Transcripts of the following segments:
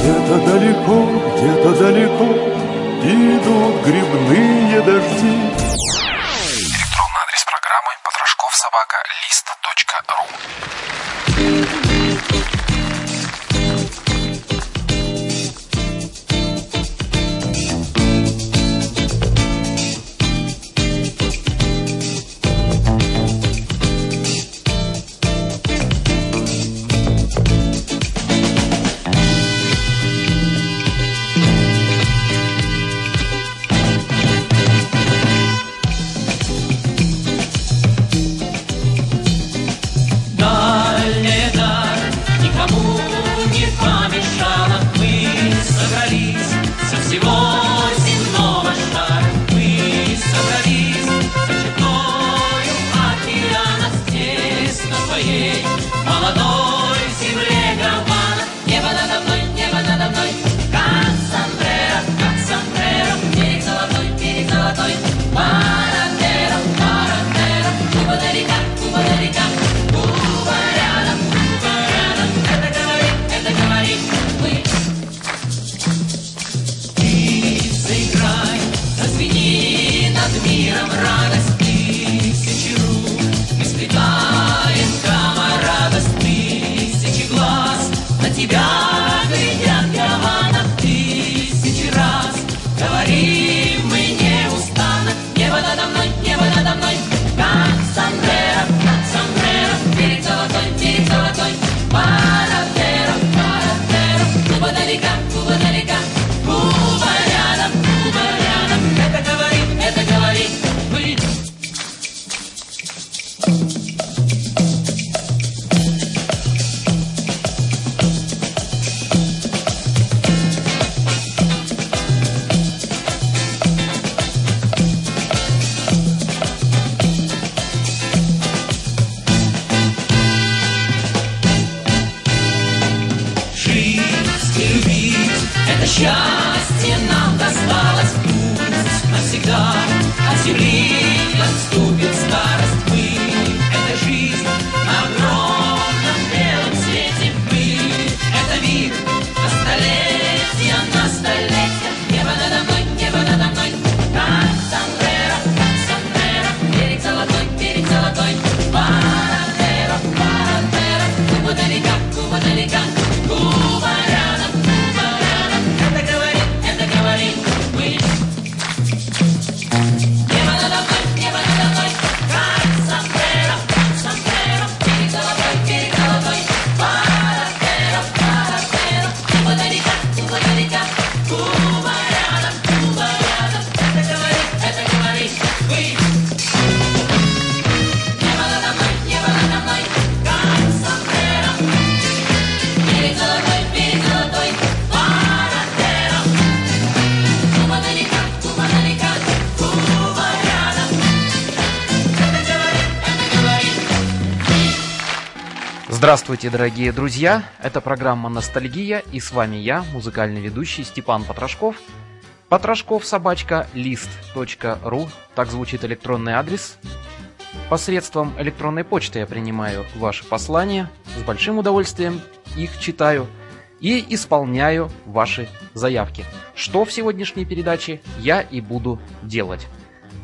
Где-то далеко, где-то далеко идут грибные дожди. Электронный адрес программы потрошковсобака.лист.ру Здравствуйте, дорогие друзья! Это программа «Ностальгия» и с вами я, музыкальный ведущий Степан Потрошков. Потрошков собачка лист.ру, так звучит электронный адрес. Посредством электронной почты я принимаю ваши послания, с большим удовольствием их читаю и исполняю ваши заявки. Что в сегодняшней передаче я и буду делать.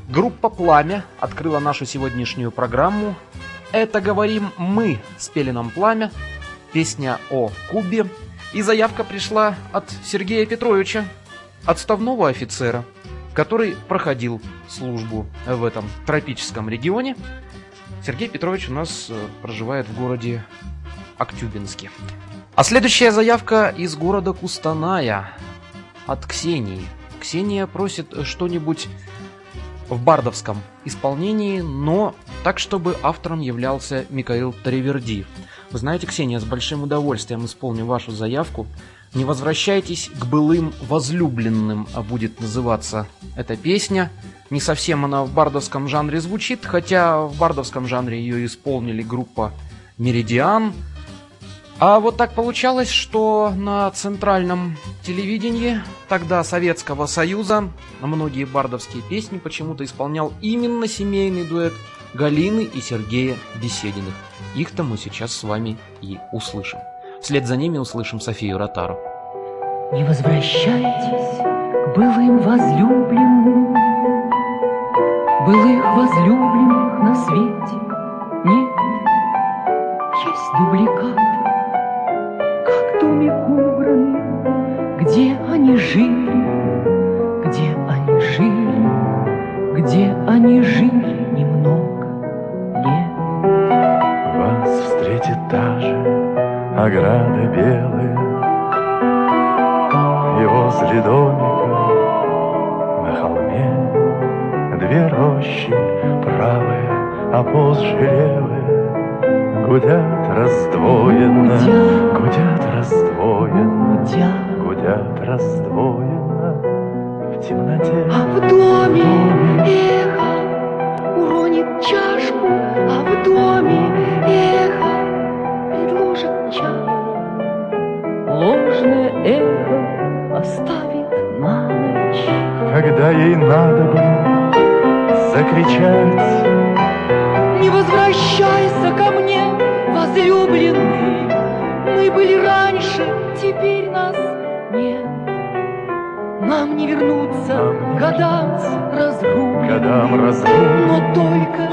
Группа «Пламя» открыла нашу сегодняшнюю программу. Это говорим мы, спели нам «Пламя», песня о Кубе. И заявка пришла от Сергея Петровича, отставного офицера, который проходил службу в этом тропическом регионе. Сергей Петрович у нас э, проживает в городе Актюбинске. А следующая заявка из города Кустаная от Ксении. Ксения просит что-нибудь в бардовском исполнении, но так, чтобы автором являлся Михаил Тариверди. Вы знаете, Ксения, с большим удовольствием исполню вашу заявку. Не возвращайтесь к былым возлюбленным, а будет называться эта песня. Не совсем она в бардовском жанре звучит, хотя в бардовском жанре ее исполнили группа Меридиан. А вот так получалось, что на центральном телевидении тогда Советского Союза многие бардовские песни почему-то исполнял именно семейный дуэт Галины и Сергея Бесединых. Их-то мы сейчас с вами и услышим. Вслед за ними услышим Софию Ротару. Не возвращайтесь к былым возлюбленным, Былых возлюбленных на свете нет. Есть дубликаты, как домик убранный, Где они жили, где они жили, Где они жили немного лет. Вас встретит та же ограда белая, И возле домика на холме Две рощи правые, а позже левые Гудят раздвоенно, Гудят. Раздвоенно, Гудят. Раздвоенно в темноте. А в доме эхо уронит чашку, а в доме эхо предложит чай. Ложное эхо оставит на ночь. Когда ей надо было закричать Не возвращайся ко мне, возлюбленный. Мы были раньше, теперь нас нет. Нам не вернуться Нам годам разрубленным, Годам разрубленным. но только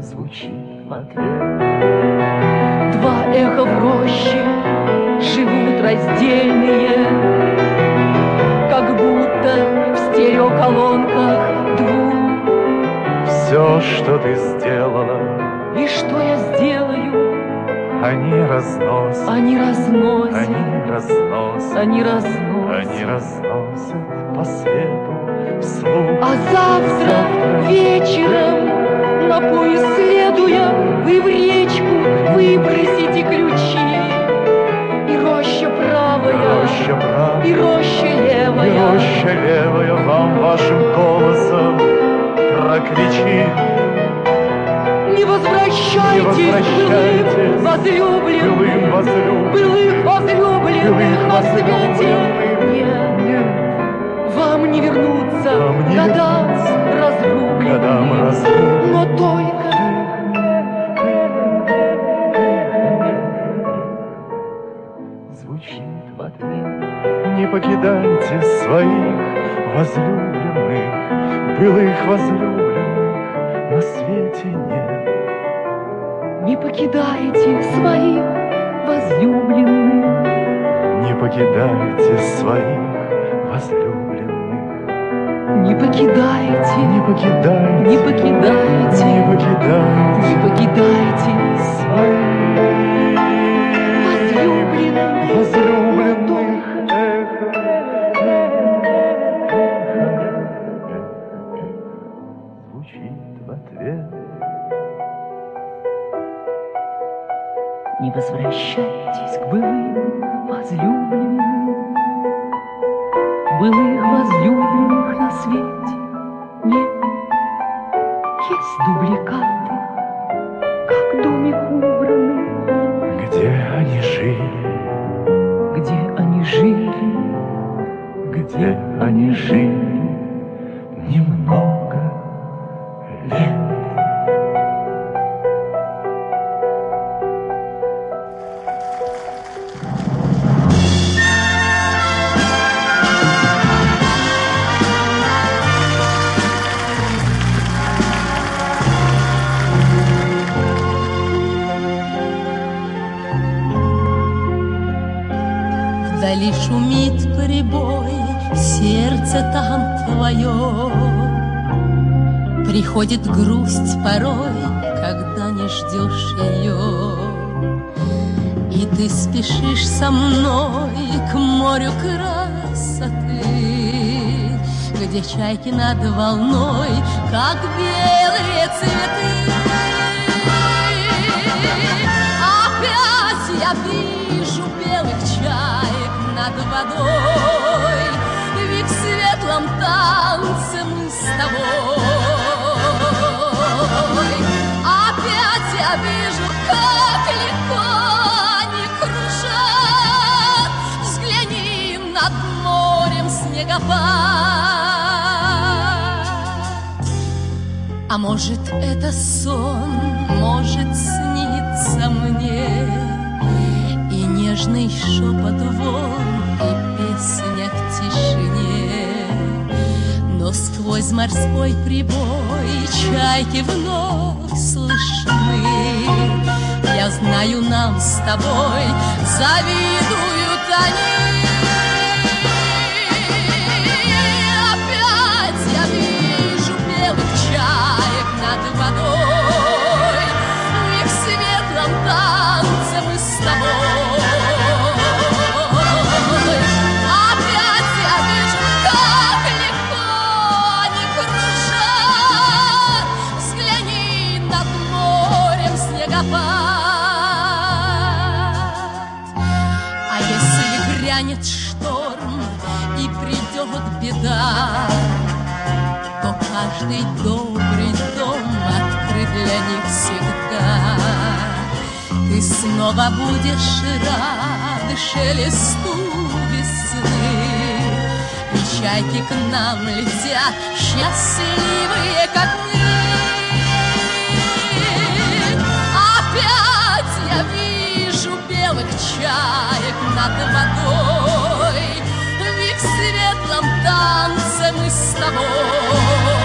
звучит в ответ. Два эха в роще живут раздельные, Все, что ты сделала, И что я сделаю? они разносят, Они разносят, они разносят, они разносят. они разносят по свету вслух. А завтра вечером на поезд следуя Вы в речку выбросите ключи И роща правая, Роща правая, и роща левая роща левая вам вашим голосом прокричит. Не возвращайтесь, Не возвращайтесь, былых возлюбленных Былым возлюбленным, Былых возлюбленных на свете. нет нет, Вам не вернуться. Вам не годам разрубленным. Но только звучит в ответ. Не покидайте своих возлюбленных, былых возлюбленных на свете нет. Покидайте своих возлюбленных. Не покидайте своих возлюбленных, Не покидайте, не покидайте, не покидайте, не покидайте не покидайте своих Не Вдали шумит прибой, сердце там твое. Приходит грусть порой, когда не ждешь ее. И ты спешишь со мной к морю красоты, Где чайки над волной, как белые цветы водой, ведь в светлом танце мы с тобой. Опять я вижу, как легко они кружат, взгляни над морем снегопад. А может, это сон, может, снится мне, нежный шепот волн и песня в тишине. Но сквозь морской прибой чайки вновь слышны. Я знаю, нам с тобой завидуют они снегопад А если грянет шторм и придет беда то каждый добрый дом открыт для них всегда. Ты снова будешь рад шелесту весны, И чайки к нам летят, счастливые, как мы. Чаек над водой, В их светлом танце мы с тобой.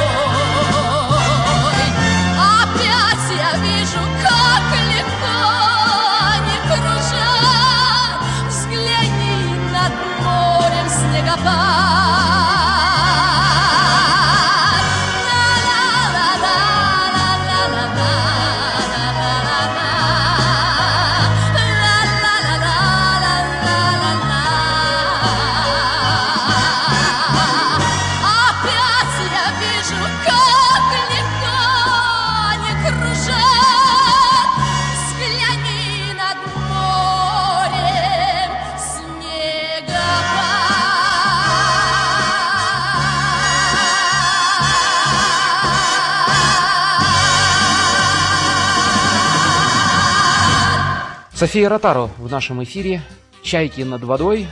София Ротаро в нашем эфире. «Чайки над водой».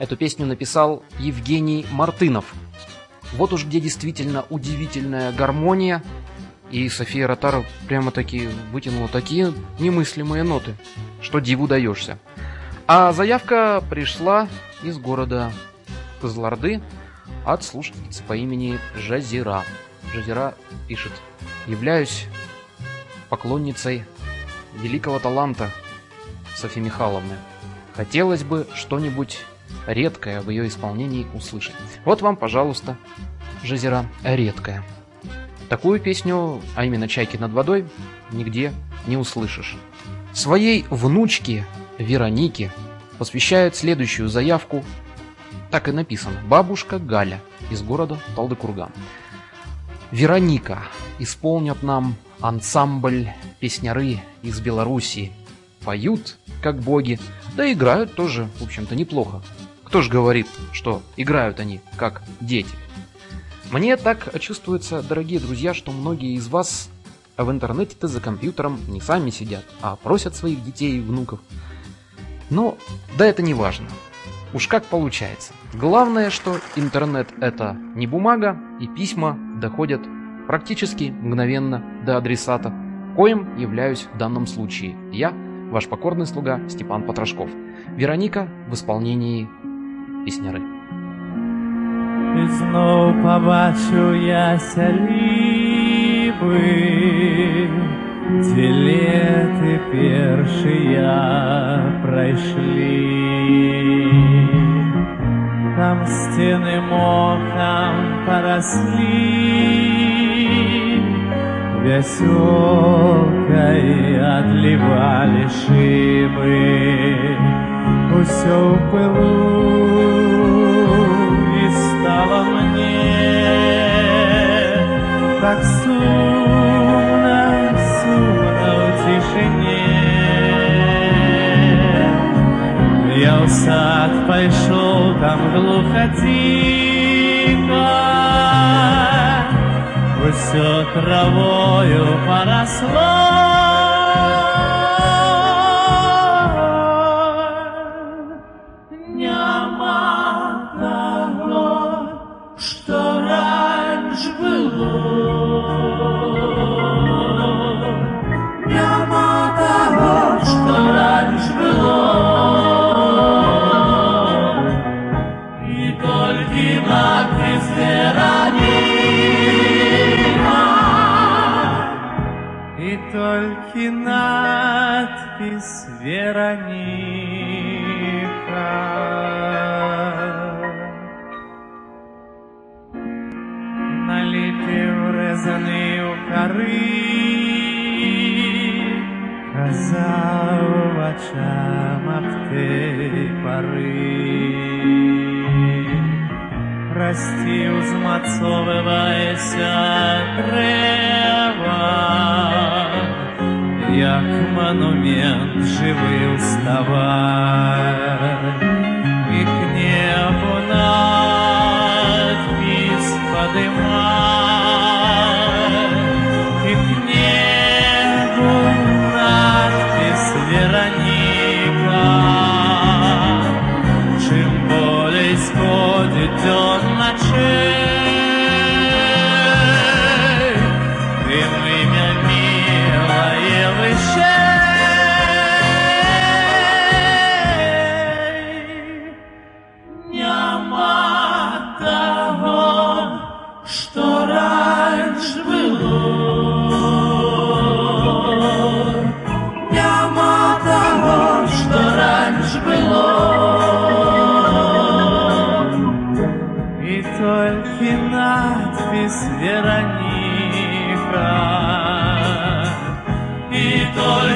Эту песню написал Евгений Мартынов. Вот уж где действительно удивительная гармония. И София Ротаро прямо-таки вытянула такие немыслимые ноты, что диву даешься. А заявка пришла из города Козларды от слушательницы по имени Жазира. Жазира пишет. Являюсь поклонницей великого таланта Софьи Михайловны. Хотелось бы что-нибудь редкое в ее исполнении услышать. Вот вам, пожалуйста, Жазира редкая. Такую песню, а именно «Чайки над водой», нигде не услышишь. Своей внучке Веронике посвящает следующую заявку. Так и написано. Бабушка Галя из города Талдыкурган. Вероника исполнят нам ансамбль песняры из Белоруссии. Поют, как боги, да играют тоже, в общем-то, неплохо. Кто ж говорит, что играют они, как дети? Мне так чувствуется, дорогие друзья, что многие из вас в интернете-то за компьютером не сами сидят, а просят своих детей и внуков. Но да это не важно. Уж как получается. Главное, что интернет это не бумага, и письма доходят практически мгновенно до адресата, коим являюсь в данном случае я, ваш покорный слуга Степан Потрошков. Вероника в исполнении песняры. І знов побачу я сялібы, дзе леты першыя прайшлі. Там сцены мохам поросли, Вясёлкай отливали шибы, Усё пылу и стало мне так сумно, сумно в тишине. Я в сад пошел, там глухо все травою поросло. и надпись Вероника. Налиты врезані у кори, казав очам аптей пори. Расти узмацовываяся древо як монумент живым вставать.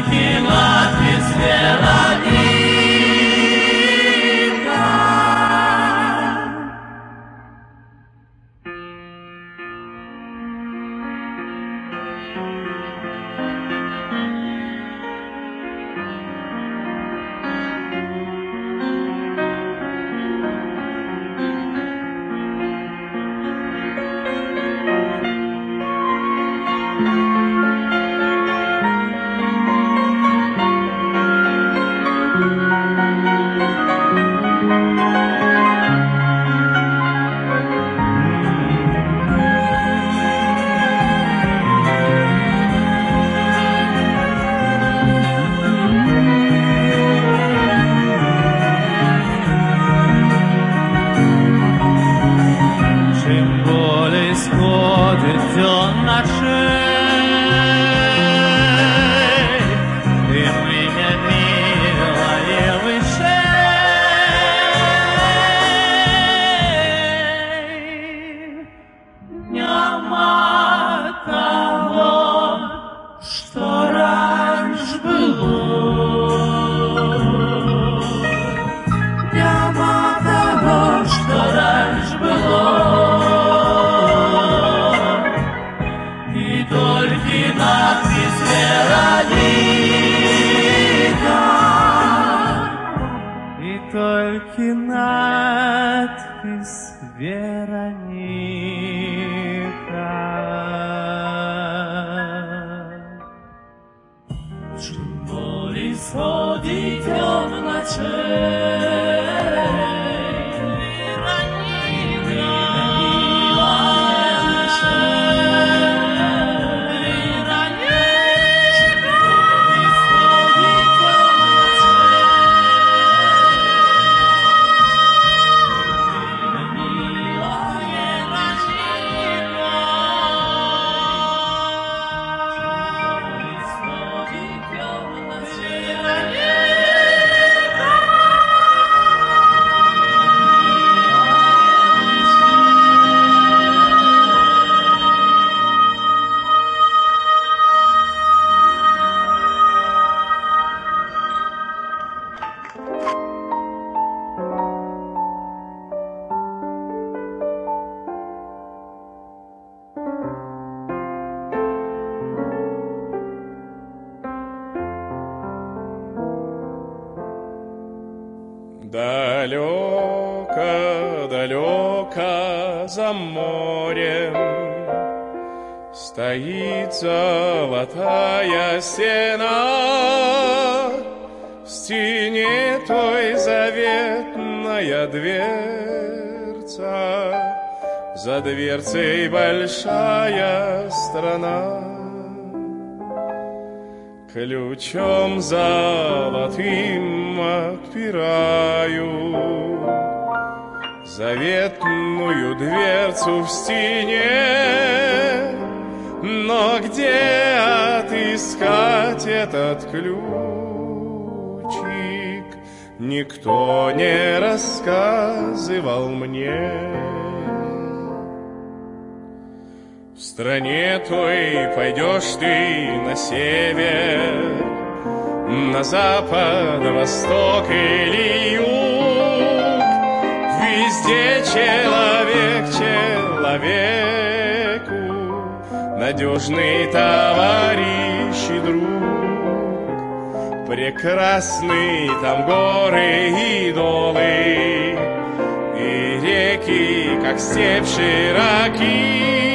again. You're not sure. 草地飘着麦穗。За дверцей большая страна. Ключом золотым отпираю Заветную дверцу в стене Но где отыскать этот ключик Никто не рассказывал мне стране той пойдешь ты на север На запад, восток или юг Везде человек человеку, Надежный товарищ и друг. Прекрасны там горы и долы, И реки, как степь широки.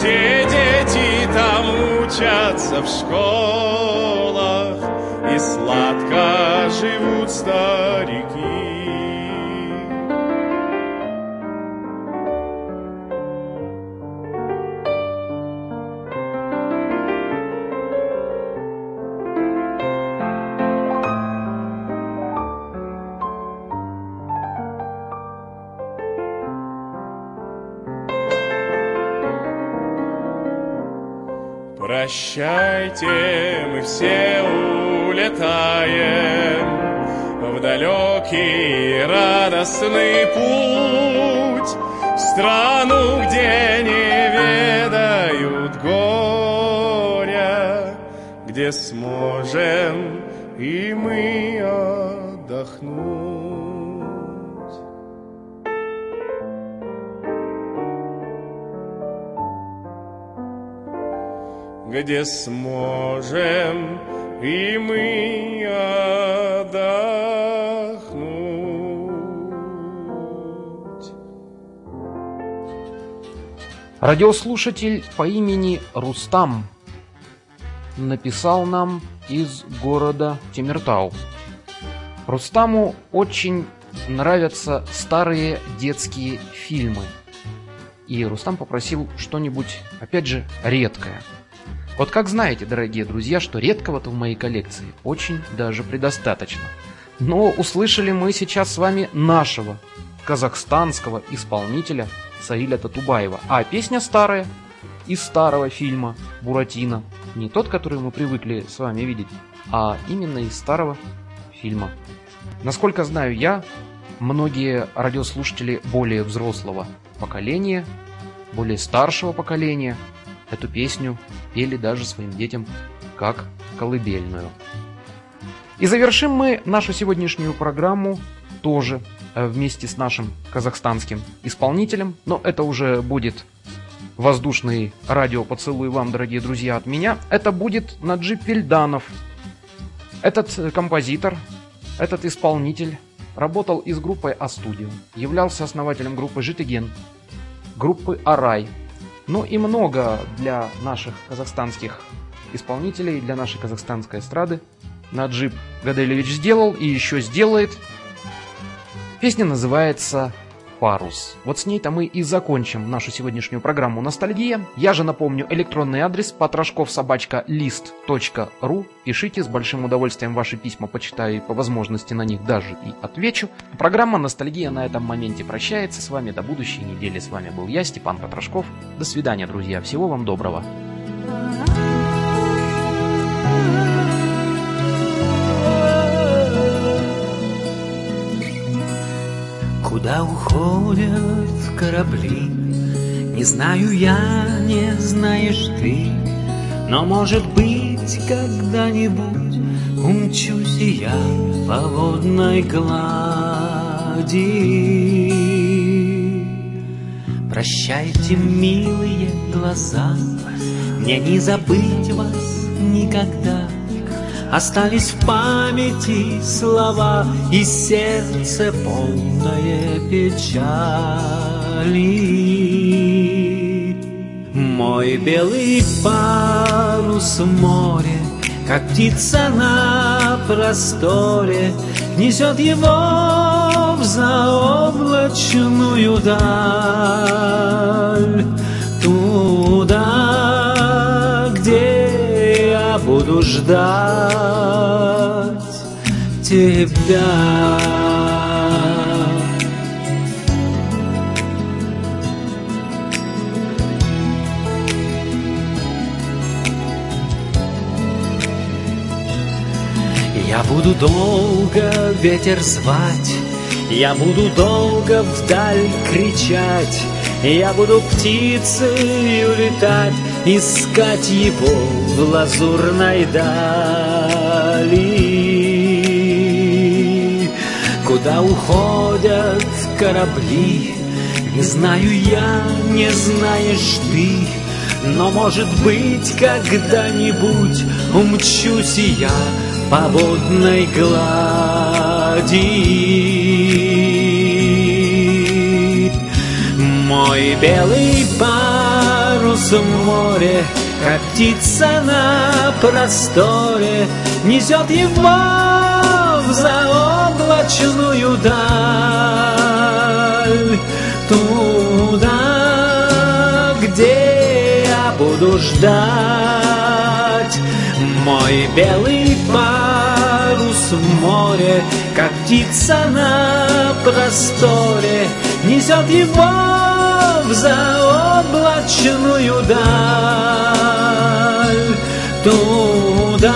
Все дети там учатся в школах, И сладко живут старики. Прощайте, мы все улетаем В далекий радостный путь. В страну, где не ведают горя Где сможем и мы отдохнуть где сможем и мы отдохнуть. Радиослушатель по имени Рустам написал нам из города Темиртау. Рустаму очень нравятся старые детские фильмы. И Рустам попросил что-нибудь, опять же, редкое. Вот как знаете, дорогие друзья, что редкого-то в моей коллекции очень даже предостаточно. Но услышали мы сейчас с вами нашего казахстанского исполнителя Саиля Татубаева. А песня старая, из старого фильма «Буратино». Не тот, который мы привыкли с вами видеть, а именно из старого фильма. Насколько знаю я, многие радиослушатели более взрослого поколения, более старшего поколения – Эту песню пели даже своим детям как колыбельную. И завершим мы нашу сегодняшнюю программу тоже э, вместе с нашим казахстанским исполнителем, но это уже будет воздушный радиопоцелуй вам, дорогие друзья, от меня. Это будет Наджип Вильданов. Этот э, композитор, этот исполнитель работал и с группой А-студио, являлся основателем группы Житиген, группы Арай, ну и много для наших казахстанских исполнителей, для нашей казахстанской эстрады Наджиб Гаделевич сделал и еще сделает. Песня называется «Парус». Вот с ней-то мы и закончим нашу сегодняшнюю программу «Ностальгия». Я же напомню электронный адрес потрошковсобачка.лист.ру. Пишите, с большим удовольствием ваши письма почитаю и по возможности на них даже и отвечу. Программа «Ностальгия» на этом моменте прощается с вами до будущей недели. С вами был я, Степан Потрошков. До свидания, друзья. Всего вам доброго. Куда уходят корабли? Не знаю я, не знаешь ты, Но, может быть, когда-нибудь Умчусь и я по водной глади. Прощайте, милые глаза, Мне не забыть вас никогда — Остались в памяти слова И сердце полное печали Мой белый парус в море, как птица на просторе, Несет его в заоблачную даль. Туда, ждать тебя. Я буду долго ветер звать, Я буду долго вдаль кричать, Я буду птицей улетать, Искать его в лазурной дали. Куда уходят корабли, Не знаю я, не знаешь ты, но, может быть, когда-нибудь умчусь я по водной глади. Мой белый парус в море, как птица на просторе, несет его в заоблачную даль. Туда, где я буду ждать мой белый парус в море, как птица на просторе, несет его в заоблачную даль. Туда,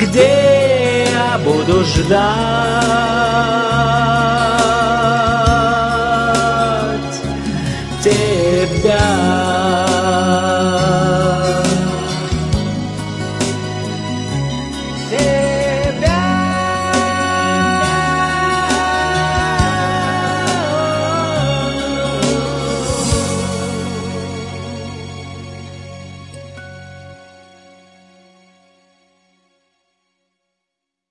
где я буду ждать